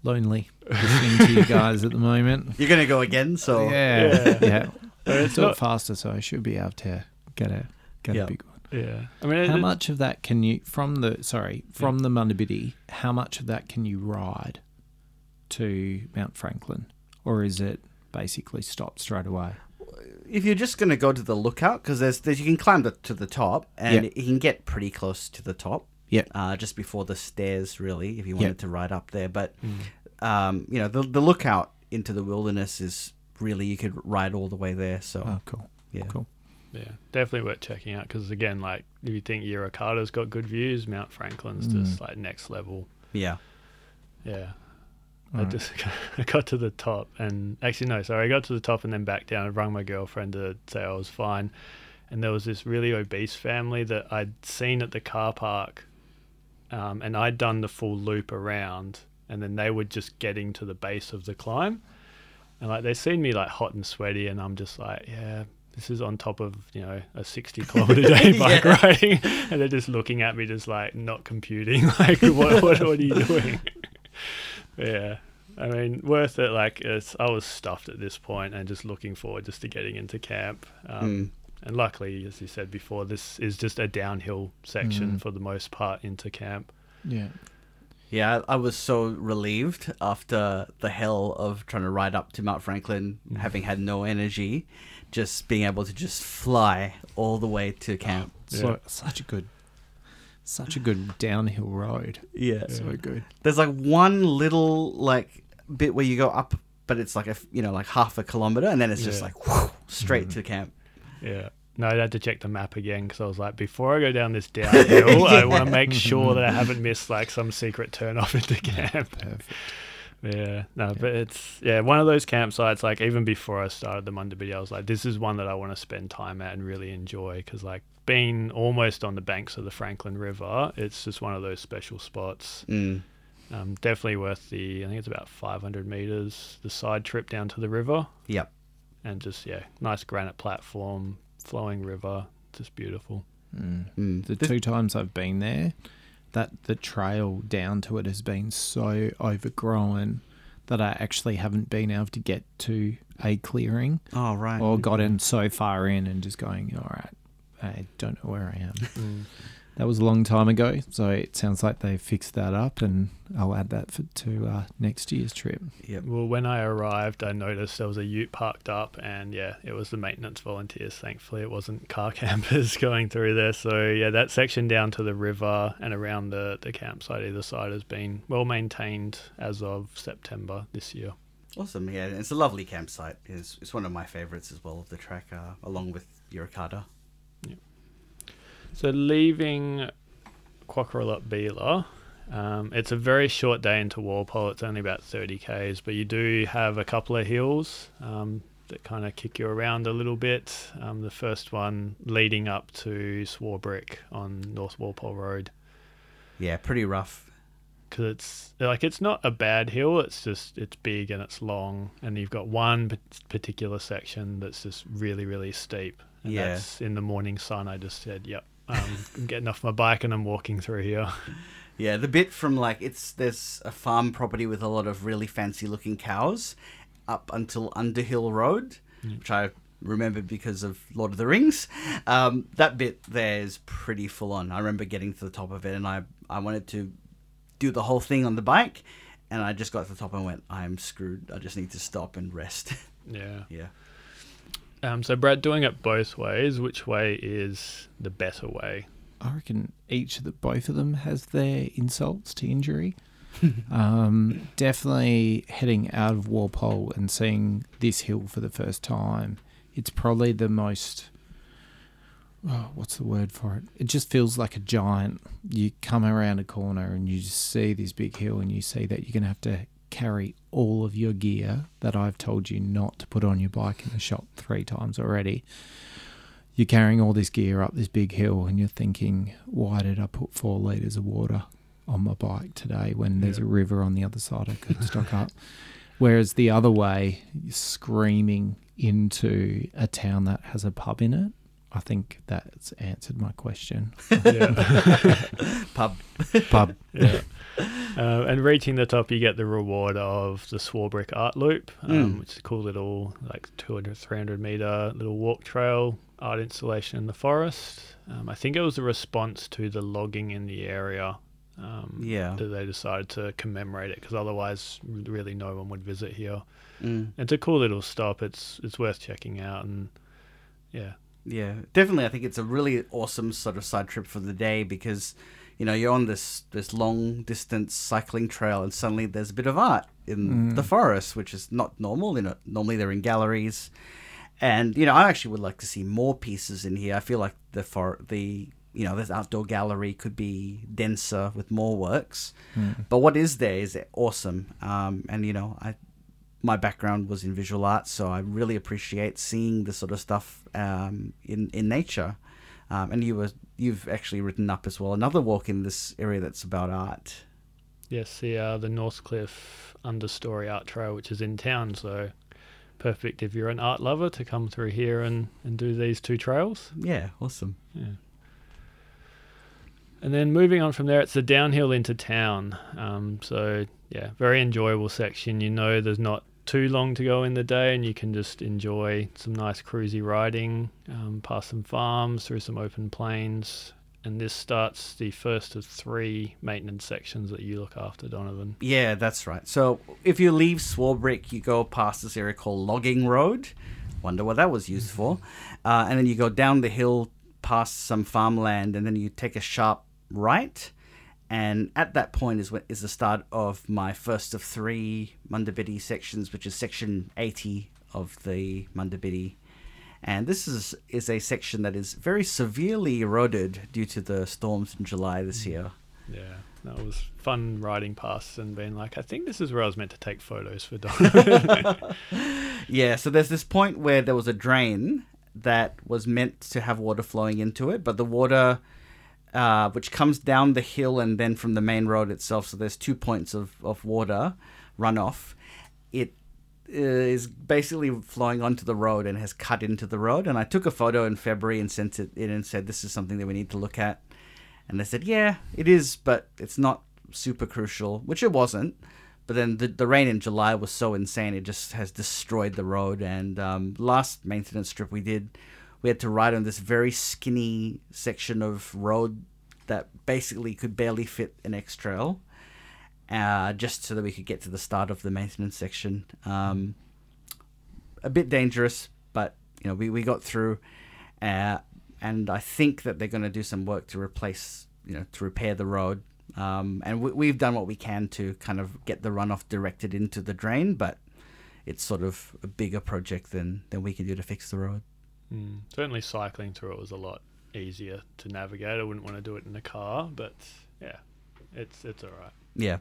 lonely listening to you guys at the moment. [laughs] You're gonna go again, so yeah, Yeah. yeah. It's it's do it not, faster, so I should be able to get a get Yeah. a big one. yeah. I mean, How it- much of that can you from the sorry from the Mundabiddi? How much of that can you ride to Mount Franklin, or is it basically stop straight away? If you're just gonna go to the lookout, because there's, there's you can climb the, to the top, and Yeah. you can get pretty close to the top. Yep. Uh, just before the stairs, really, if you Yep. wanted to ride up there. But Mm. um, you know, the the lookout into the wilderness is really you could ride all the way there. So Oh, cool. yeah, cool. Yeah, definitely worth checking out because again, like if you think Yirra Kartta's got good views, Mount Franklin's Mm. just like next level. yeah. Yeah, I just [laughs] I got to the top and actually no, sorry, I got to the top and then back down and rang my girlfriend to say I was fine. And there was this really obese family that I'd seen at the car park, um, and I'd done the full loop around, and then they were just getting to the base of the climb, and like they seen me like hot and sweaty, and I'm just like, yeah, this is on top of you know a 60 [laughs] kilometer day bike Yeah. [laughs] riding, and they're just looking at me, just like not computing, like what what, what are you doing? Yeah. I mean, worth it. Like, it's, I was stuffed at this point and just looking forward just to getting into camp. Um, Mm. And luckily, as you said before, this is just a downhill section Mm. for the most part into camp. Yeah. Yeah, I I was so relieved after the hell of trying to ride up to Mount Franklin, having had no energy, just being able to just fly all the way to camp. So, Yeah. such a good, such a good downhill road. Yeah. So good. There's like one little like bit where you go up, but it's like a you know like half a kilometer, and then it's just Yeah. like whew, straight mm-hmm. to camp. Yeah. No, I had to check the map again because I was like, before I go down this downhill, [laughs] I want to make sure that I [laughs] haven't missed like some secret turn off into camp. Perfect. Yeah, no, but it's yeah one of those campsites. Like even before I started the Munda video, I was like, this is one that I want to spend time at and really enjoy because like being almost on the banks of the Franklin River, it's just one of those special spots. Mm. Um, definitely worth the. I think it's about 500 meters. The side trip down to the river Yep. and just yeah, nice granite platform, flowing river, just beautiful. Mm. Mm. The two times I've been there, that the trail down to it has been so overgrown that I actually haven't been able to get to a clearing oh right. or gotten so far in and just going, all right, I don't know where I am. [laughs] Mm. that was a long time ago, so it sounds like they fixed that up, and I'll add that for, to uh, next year's trip. Yep. Well, when I arrived, I noticed there was a ute parked up, and yeah, it was the maintenance volunteers. Thankfully, it wasn't car [laughs] campers going through there. So yeah, that section down to the river and around the the campsite either side has been well maintained as of September this year. Awesome. Yeah, it's a lovely campsite. It's, it's one of my favorites as well of the track, uh, along with Yirra Kartta. So leaving Kwokralup Beela, um, it's a very short day into Walpole. It's only about 30 k's, but you do have a couple of hills um, that kind of kick you around a little bit. Um, the first one leading up to Swarbrick on North Walpole Road, Yeah, pretty rough. because it's like it's not a bad hill. It's just it's big and it's long, and you've got one p- particular section that's just really really steep. And Yeah. that's in the morning sun. I just said, "Yep, um, I'm getting off my bike and I'm walking through here." Yeah, the bit from like it's there's a farm property with a lot of really fancy looking cows up until Underhill Road, which I remember because of Lord of the Rings. Um, that bit there is pretty full on. I remember getting to the top of it and I I wanted to do the whole thing on the bike, and I just got to the top and went, I'm screwed. I just need to stop and rest. [laughs] Yeah. yeah. Um, so Brad, doing it both ways, which way is the better way? I reckon each of the both of them has their insults to injury. [laughs] um, definitely heading out of Walpole and seeing this hill for the first time. It's probably the most. Oh, what's the word for it? It just feels like a giant. You come around a corner and you just see this big hill, and you see that you're going to have to carry all of your gear that I've told you not to put on your bike in the shop three times already you're carrying all this gear up this big hill and you're thinking, why did I put four litres of water on my bike today when there's Yeah. a river on the other side I could stock up? [laughs] Whereas the other way, you're screaming into a town that has a pub in it. I think that's answered my question. Yeah. [laughs] [laughs] Pub. Pub. yeah. Uh, and reaching the top, you get the reward of the Swarbrick Art Loop, um, Mm. which is a cool little, like 200, 300 meter little walk trail art installation in the forest. Um, I think it was a response to the logging in the area. Um, Yeah. That they decided to commemorate it because otherwise, really, no one would visit here. Mm. It's a cool little stop. It's it's worth checking out, and yeah, Yeah, definitely. I think it's a really awesome sort of side trip for the day because, you know, you're on this this long distance cycling trail and suddenly there's a bit of art in Mm. the forest, which is not normal. You know, normally they're in galleries, and you know, I actually would like to see more pieces in here. I feel like the for the you know this outdoor gallery could be denser with more works, Mm. but what is there is awesome. Um, and you know, I my background was in visual arts, so I really appreciate seeing this sort of stuff um, in in nature. Um, and you were you've actually written up as well another walk in this area that's about art. Yes, the uh, the Northcliffe Understory Art Trail, which is in town, so perfect if you're an art lover to come through here and, and do these two trails. Yeah, awesome. Yeah. And then moving on from there, it's the downhill into town. Um, so yeah, very enjoyable section. You know, there's not too long to go in the day, and you can just enjoy some nice cruisy riding, um, past some farms, through some open plains, and this starts the first of three maintenance sections that you look after, Donovan. Yeah, that's right. So if you leave Swarbrick, you go past this area called Logging Road. Wonder what that was used for. Uh, and then you go down the hill past some farmland, and then you take a sharp right. And at that point is is the start of my first of three Mundabiddi sections, which is section 80 of the Mundabiddi. And this is is a section that is very severely eroded due to the storms in July this mm. year. Yeah, that was fun riding past and being like, I think this is where I was meant to take photos for Donovan. [laughs] Yeah, so there's this point where there was a drain that was meant to have water flowing into it, but the water, uh, which comes down the hill and then from the main road itself, so there's two points of, of water runoff, it uh, basically flowing onto the road and has cut into the road. And I took a photo in February and sent it in and said, this is something that we need to look at. And they said, yeah, it is, but it's not super crucial, which it wasn't. But then the, the rain in July was so insane, it just has destroyed the road. And um, last maintenance trip we did, we had to ride on this very skinny section of road that basically could barely fit an X Trail, uh, just so that we could get to the start of the maintenance section. Um, a bit dangerous, but you know we, we got through, uh, and I think that they're going to do some work to replace, you know, to repair the road. Um, and we, we've done what we can to kind of get the runoff directed into the drain, but it's sort of a bigger project than, than we can do to fix the road. Mm. Certainly, cycling through it was a lot easier to navigate. I wouldn't want to do it in a car, but yeah, it's it's all right. Yeah.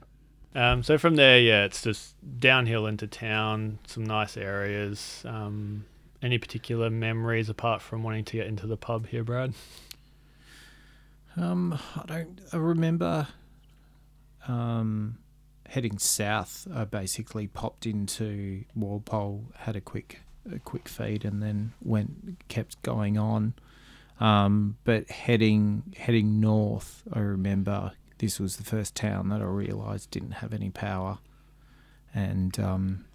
Um, so from there, yeah, it's just downhill into town, some nice areas. Um, any particular memories apart from wanting to get into the pub here, Brad? Um, I don't. I remember um, heading south. I basically popped into Walpole, had a quick a quick feed, and then went kept going on. Um, but heading heading north, I remember this was the first town that I realised didn't have any power, and um,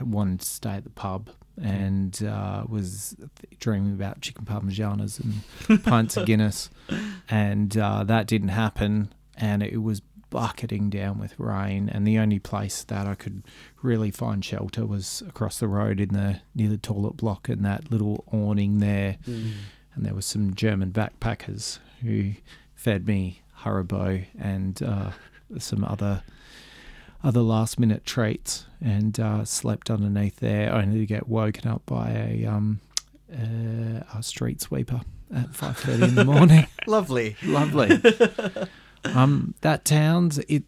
wanted to stay at the pub and uh, was dreaming about chicken parmigianas and pints of Guinness, [laughs] and uh, that didn't happen. And it was bucketing down with rain, and the only place that I could really find shelter was across the road in the near the toilet block and that little awning there. Mm. And there were some German backpackers who fed me Haribo and uh, some other other last minute treats and uh, slept underneath there only to get woken up by a um uh, a street sweeper at 5:30 in the morning [laughs] Lovely. lovely [laughs] um that town's it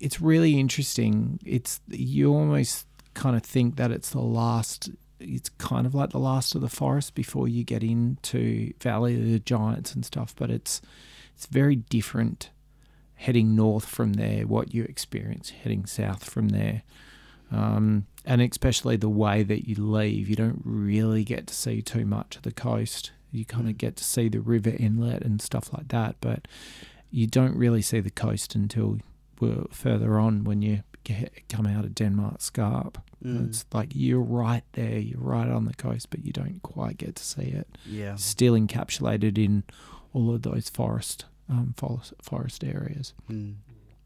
it's really interesting it's you almost kind of think that it's the last it's kind of like the last of the forest before you get into Valley of the Giants and stuff but it's it's very different heading north from there, what you experience heading south from there. Um, and especially the way that you leave, you don't really get to see too much of the coast. You kind of get to see the river inlet and stuff like that, but you don't really see the coast until we're further on when you get, come out of Denmark Scarp. Mm. It's like you're right there, you're right on the coast, but you don't quite get to see it. Yeah. Still encapsulated in all of those forest um, forest, forest areas. Mm.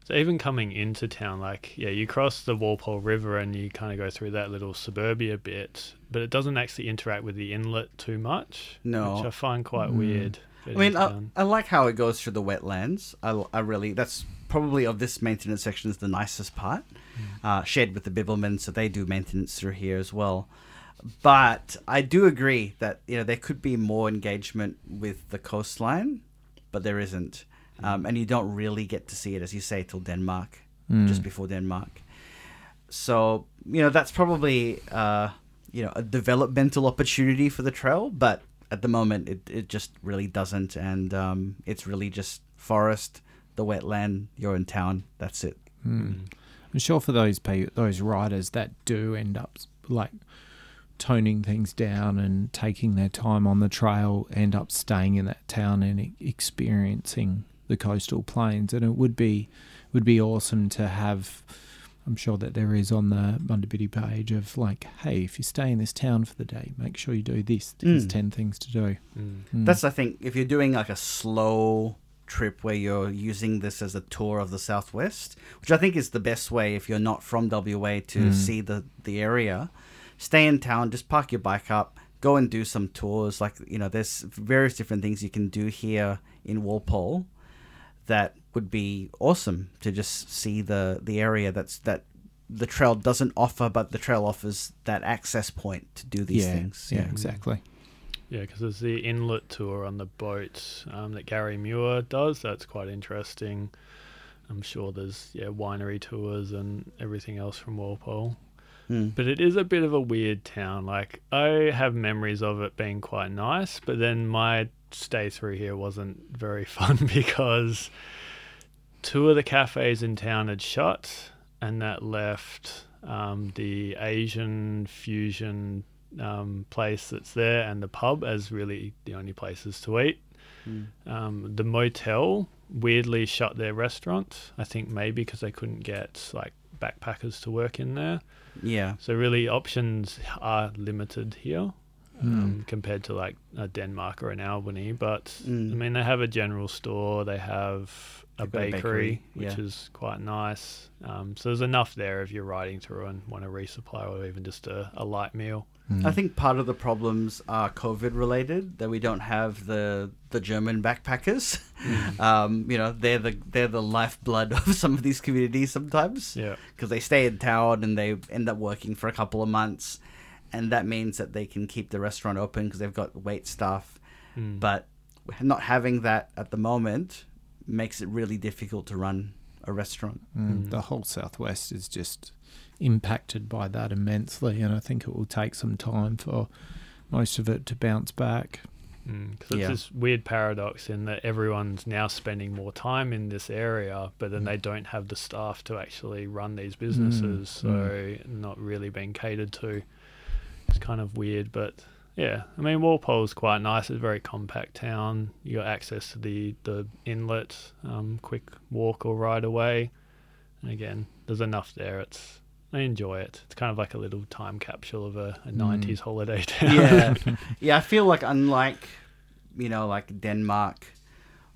So even coming into town, like yeah, you cross the Walpole River and you kind of go through that little suburbia bit, but it doesn't actually interact with the inlet too much. No. which I find quite Mm. weird. I mean, I. I like how it goes through the wetlands. I, I really, that's probably of this maintenance section is the nicest part. Uh, shared with the Bibbulmun, so they do maintenance through here as well. But I do agree that you know there could be more engagement with the coastline, but there isn't, um, and you don't really get to see it as you say till Denmark, Mm. just before Denmark. So you know that's probably uh, you know a developmental opportunity for the trail, but at the moment it, it just really doesn't, and um, it's really just forest, the wetland. You're in town. That's it. Mm. I'm sure for those pe- those riders that do end up like toning things down and taking their time on the trail, end up staying in that town and e- experiencing the coastal plains, and it would be would be awesome to have. I'm sure that there is on the Mundabiddi page of like, hey, if you stay in this town for the day, make sure you do this. There's Mm. ten things to do. Mm. Mm. That's I think if you're doing like a slow trip where you're using this as a tour of the southwest, which I think is the best way if you're not from WA to Mm. see the the area. Stay in town, just park your bike up, go and do some tours. Like you know, there's various different things you can do here in Walpole that would be awesome to just see the the area that's that the trail doesn't offer, but the trail offers that access point to do these yeah, things. yeah, exactly. Yeah, because there's the inlet tour on the boat um, that Gary Muir does. That's quite interesting. I'm sure there's yeah winery tours and everything else from Walpole. Mm. But it is a bit of a weird town. Like I have memories of it being quite nice, but then my stay through here wasn't very [laughs] fun [laughs] because two of the cafes in town had shut, and that left um, the Asian fusion um, place that's there and the pub as really the only places to eat. Mm. Um, the motel weirdly shut their restaurant. I think maybe because they couldn't get like backpackers to work in there. Yeah. So really, options are limited here Mm. um, compared to like a Denmark or an Albany. But Mm. I mean, they have a general store. They have a They've a bakery, bakery, which yeah. is quite nice. Um, so there's enough there if you're riding through and want to resupply or even just a, a light meal. Mm. I think part of the problems are COVID related that we don't have the the German backpackers. [laughs] Um, you know, they're the they're the lifeblood of some of these communities sometimes Yeah. because they stay in town and they end up working for a couple of months, and that means that they can keep the restaurant open because they've got wait staff. Mm. But not having that at the moment makes it really difficult to run a restaurant. Mm, Mm. The whole southwest is just impacted by that immensely, and I think it will take some time for most of it to bounce back. Because it's Yeah. this weird paradox in that everyone's now spending more time in this area, but then Mm. they don't have the staff to actually run these businesses, so mm. not really being catered to. It's kind of weird, but yeah, I mean Walpole's quite nice. It's a very compact town. You got access to the the inlet, um, quick walk or ride away, and again, there's enough there. It's I enjoy it. It's kind of like a little time capsule of a, a Mm. 90s holiday [laughs] town. yeah [laughs] yeah i feel like unlike you know like denmark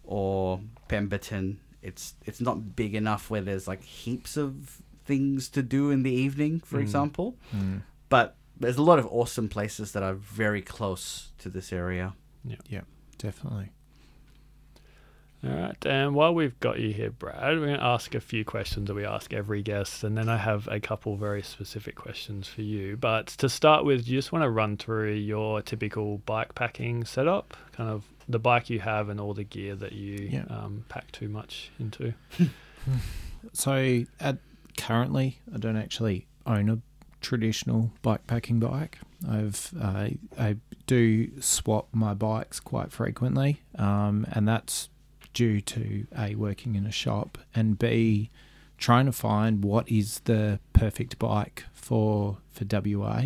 or pemberton it's it's not big enough where there's like heaps of things to do in the evening for Mm. example Mm. but there's a lot of awesome places that are very close to this area Yeah, yeah, Definitely. All right, and while we've got you here, Brad, we're going to ask a few questions that we ask every guest, and then I have a couple very specific questions for you. But to start with, you just want to run through your typical bike packing setup, kind of the bike you have and all the gear that you Yeah. um, pack too much into. [laughs] So at currently, I don't actually own a traditional bikepacking bike. I've uh, I do swap my bikes quite frequently, um, and that's due to a working in a shop and b trying to find what is the perfect bike for for WA.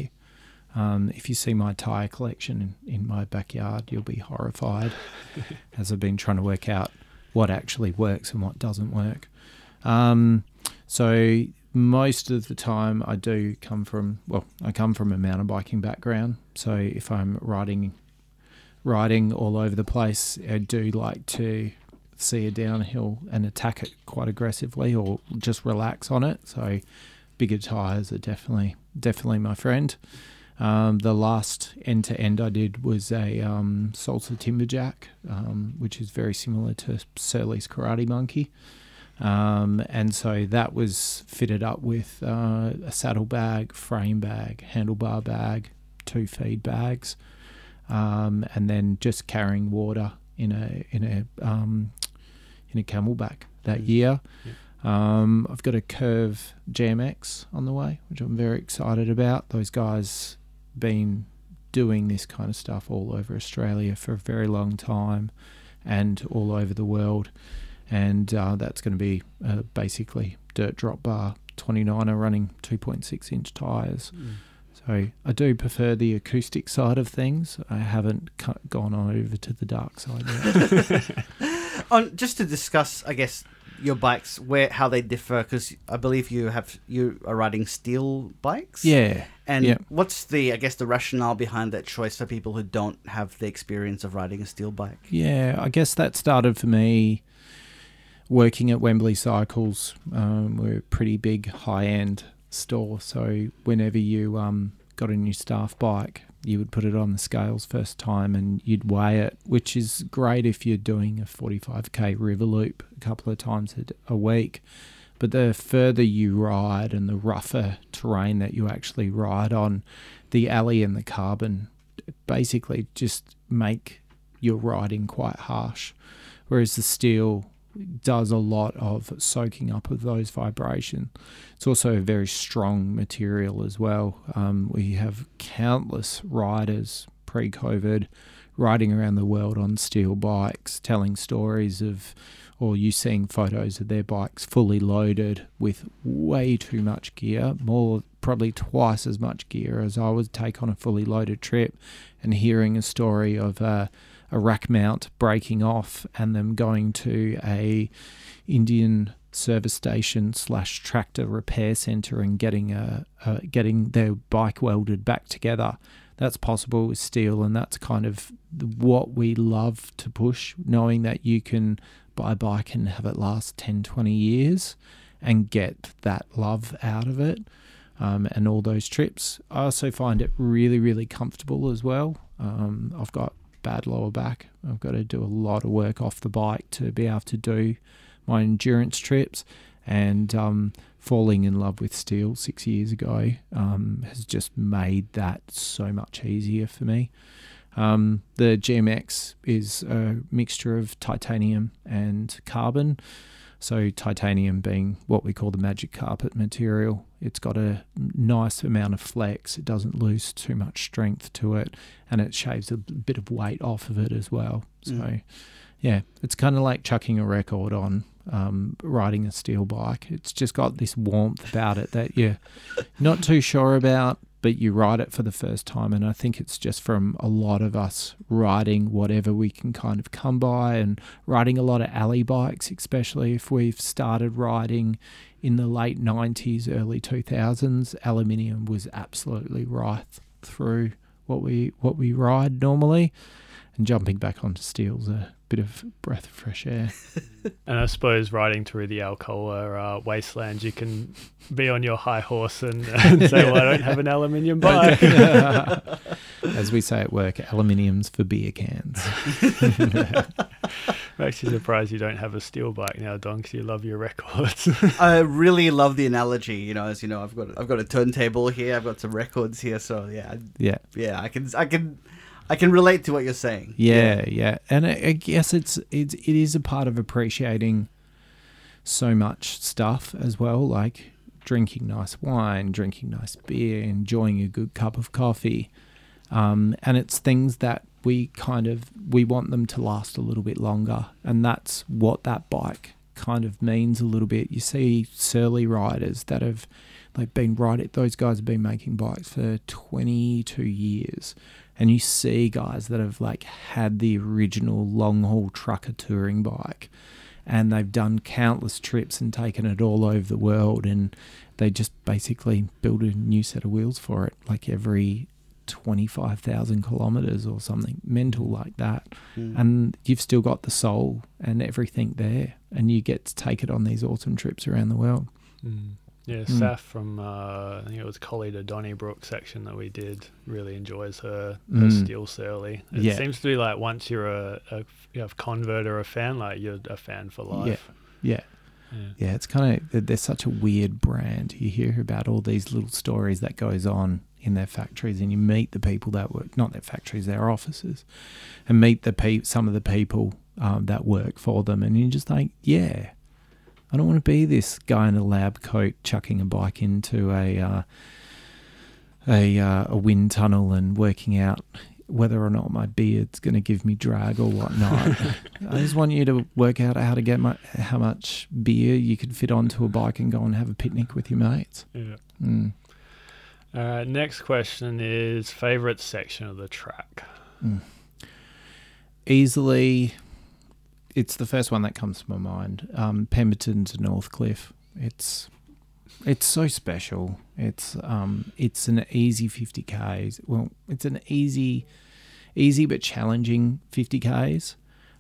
Um, if you see my tire collection in, in my backyard, you'll be horrified, [laughs] as I've been trying to work out what actually works and what doesn't work. Um, so most of the time, I do come from well, I come from a mountain biking background. So if I'm riding, riding all over the place, I do like to see a downhill and attack it quite aggressively, or just relax on it. So bigger tires are definitely definitely my friend. Um, the last end to end I did was a um, Salsa Timberjack, um, which is very similar to Surly's Karate Monkey. Um, and so that was fitted up with uh, a saddle bag, frame bag, handlebar bag, two feed bags, um, and then just carrying water in a in a um, in a CamelBak that Mm. year. Um, I've got a Curve GMX on the way, which I'm very excited about. Those guys been doing this kind of stuff all over Australia for a very long time and all over the world. And uh, that's going to be uh, basically dirt drop bar 29er running 2.6 inch tyres. So I do prefer the acoustic side of things. I haven't cu- gone on over to the dark side yet. [laughs] [laughs] on just to discuss, I guess, your bikes, where how they differ? Because I believe you have you are riding steel bikes. Yeah. And yeah. what's the I guess the rationale behind that choice for people who don't have the experience of riding a steel bike? Yeah, I guess that started for me working at Wembley Cycles. Um, we're a pretty big high end store, so whenever you um, got a new staff bike, you would put it on the scales first time and you'd weigh it, which is great if you're doing a 45k river loop a couple of times a week. But the further you ride and the rougher terrain that you actually ride on, the alley and the carbon basically just make your riding quite harsh. Whereas the steel does a lot of soaking up of those vibrations. It's also a very strong material as well. Um, we have countless riders pre COVID riding around the world on steel bikes, telling stories of, or you seeing photos of their bikes fully loaded with way too much gear, more probably twice as much gear as I would take on a fully loaded trip, and hearing a story of a a rack mount breaking off and them going to a Indian service station slash tractor repair center and getting a, a, getting their bike welded back together. That's possible with steel, and that's kind of what we love to push, knowing that you can buy a bike and have it last 10, 20 years and get that love out of it. Um, and all those trips. I also find it really, really comfortable as well. Um, I've got bad lower back. I've got to do a lot of work off the bike to be able to do my endurance trips. And um, falling in love with steel six years ago um, has just made that so much easier for me. Um, the GMX is a mixture of titanium and carbon. So, titanium being what we call the magic carpet material, it's got a nice amount of flex. It doesn't lose too much strength to it, and it shaves a bit of weight off of it as well. So, mm. yeah, it's kind of like chucking a record on um, riding a steel bike. It's just got this warmth about it that you're not too sure about, but you ride it for the first time. And I think it's just from a lot of us riding whatever we can kind of come by and riding a lot of alley bikes, especially if we've started riding in the late 90s, early 2000s. Aluminium was absolutely rife through what we what we ride normally and jumping back onto steel's a bit of breath of fresh air. [laughs] and I suppose riding through the Alcoa uh, wasteland, you can be on your high horse and, [laughs] and say, "Well, I don't have an aluminium bike." [laughs] As we say at work, aluminium's for beer cans. Makes you surprised you don't have a steel bike now, Don, because you love your records. I really love the analogy. You know, as you know, I've got I've got a turntable here. I've got some records here. So yeah, yeah, yeah. I can I can I can relate to what you're saying. Yeah, yeah, yeah. and I, I guess it's it's it is a part of appreciating so much stuff as well, like drinking nice wine, drinking nice beer, enjoying a good cup of coffee, um, and it's things that we kind of we want them to last a little bit longer, and that's what that bike kind of means a little bit. You see surly riders that have they've been riding; those guys have been making bikes for 22 years and you see guys that have like had the original long haul trucker touring bike and they've done countless trips and taken it all over the world and they just basically build a new set of wheels for it like every 25,000 kilometers or something mental like that mm. and you've still got the soul and everything there and you get to take it on these awesome trips around the world mm. Yeah, mm. Saf from uh, I think it was Collie to Donnybrook section that we did really enjoys her, her mm. steel surly. It yeah. seems to be like once you're a, a you know, convert or a fan, like you're a fan for life. Yeah. Yeah. Yeah, yeah it's kind of they're such a weird brand. You hear about all these little stories that goes on in their factories, and you meet the people that work not their factories, their offices, and meet the pe- some of the people um, that work for them, and you're just like, yeah, I don't want to be this guy in a lab coat chucking a bike into a uh, a uh, a wind tunnel and working out whether or not my beard's going to give me drag or whatnot. [laughs] I just want you to work out how to get my, how much beer you could fit onto a bike and go and have a picnic with your mates. Yeah. Mm. All right. Next question is favorite section of the track. Mm. Easily it's the first one that comes to my mind. Um, Pemberton to Northcliffe. It's it's so special. It's um, it's an easy 50ks. Well, it's an easy, easy but challenging 50ks,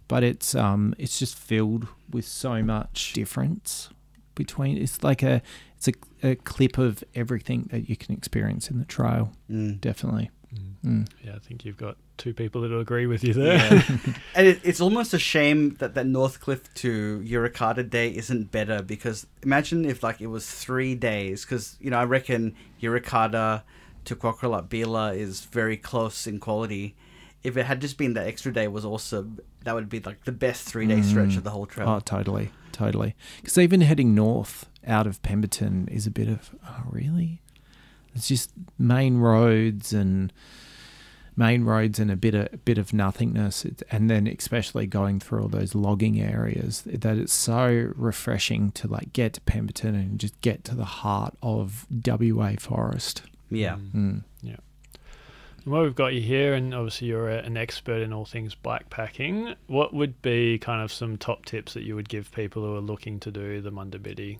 but it's um, it's just filled with so much difference between. It's like a it's a, a clip of everything that you can experience in the trail. Mm. Definitely. Mm. Yeah, I think you've got two people that will agree with you there. Yeah. [laughs] and it, it's almost a shame that that Northcliffe to Yirra Kartta Day isn't better because imagine if like it was three days because you know I reckon Yirra Kartta to Kwokralup Beela is very close in quality. If it had just been that extra day was also that would be like the best three day stretch Mm. of the whole trail. Oh, totally, totally. Because even heading north out of Pemberton is a bit of oh, really. It's just main roads and main roads and a bit of bit of nothingness, and then especially going through all those logging areas. That it's so refreshing to like get to Pemberton and just get to the heart of WA forest. yeah. Mm. And while we've got you here, and obviously you're a, an expert in all things backpacking. what would be kind of some top tips that you would give people who are looking to do the Mundabiddi?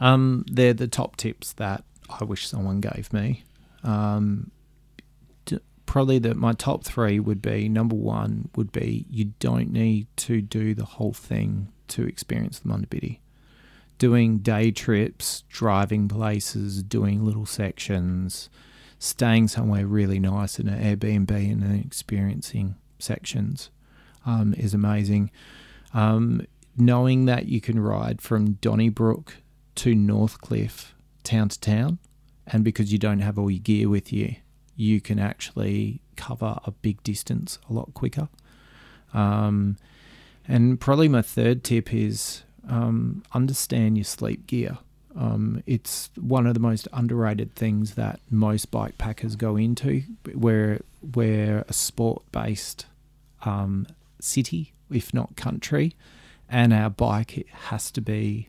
Um, they're the top tips that I wish someone gave me. Um, d- probably that my top three would be number one would be you don't need to do the whole thing to experience the Mundabiddi. Doing day trips, driving places, doing little sections, staying somewhere really nice in an Airbnb and then experiencing sections um, is amazing. Um, knowing that you can ride from Donnybrook to Northcliffe town to town, and because you don't have all your gear with you, you can actually cover a big distance a lot quicker. Um, and probably my third tip is um, understand your sleep gear. Um, it's one of the most underrated things that most bike packers go into. Where we're a sport based um, city, if not country, and our bike has to be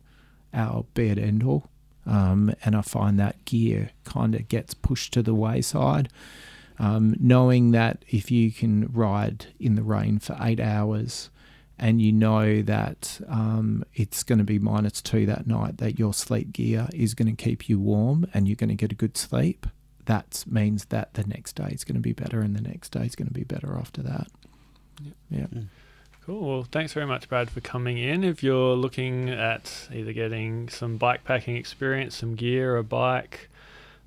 our be it end all. Um, and I find that gear kind of gets pushed to the wayside. Um, knowing that if you can ride in the rain for eight hours and you know that um, it's going to be minus two that night, that your sleep gear is going to keep you warm and you're going to get a good sleep, that means that the next day is going to be better and the next day is going to be better after that. Yep. Yeah. Cool. Well, thanks very much, Brad, for coming in. If you're looking at either getting some bike packing experience, some gear, a bike,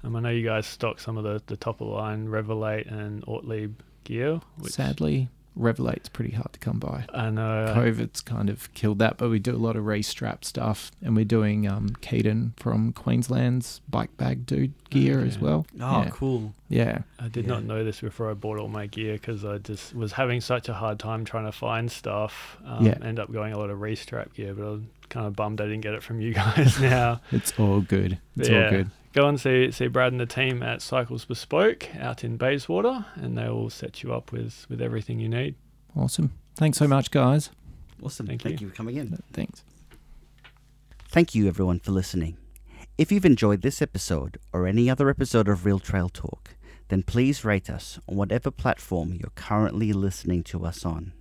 um, I know you guys stock some of the, the top of the line Revelate and Ortlieb gear. Which Sadly, Revelate's pretty hard to come by. I know. COVID's kind of killed that, but we do a lot of restrap stuff, and we're doing um, Keaton from Queensland's bike bag dude gear as well. Oh, yeah. cool. Yeah, I did not know this before I bought all my gear because I just was having such a hard time trying to find stuff. Um, Yeah. End up going a lot of restrap gear, but I'm kind of bummed I didn't get it from you [laughs] guys now. it's all good. It's Yeah. all good. Go and see see Brad and the team at Cycles Bespoke out in Bayswater, and they will set you up with with everything you need. Awesome. Thanks so much, guys. Awesome. Thank Thank, you. you for coming in. Thanks. Thank you, everyone, for listening. If you've enjoyed this episode or any other episode of Real Trail Talk, then please rate us on whatever platform you're currently listening to us on.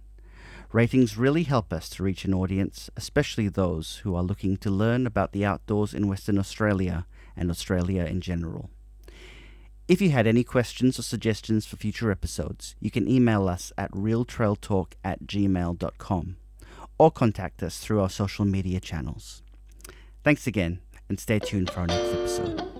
Ratings really help us to reach an audience, especially those who are looking to learn about the outdoors in Western Australia and Australia in general. If you had any questions or suggestions for future episodes, you can email us at realtrailtalk at gmail.com or contact us through our social media channels. Thanks again, and stay tuned for our next episode.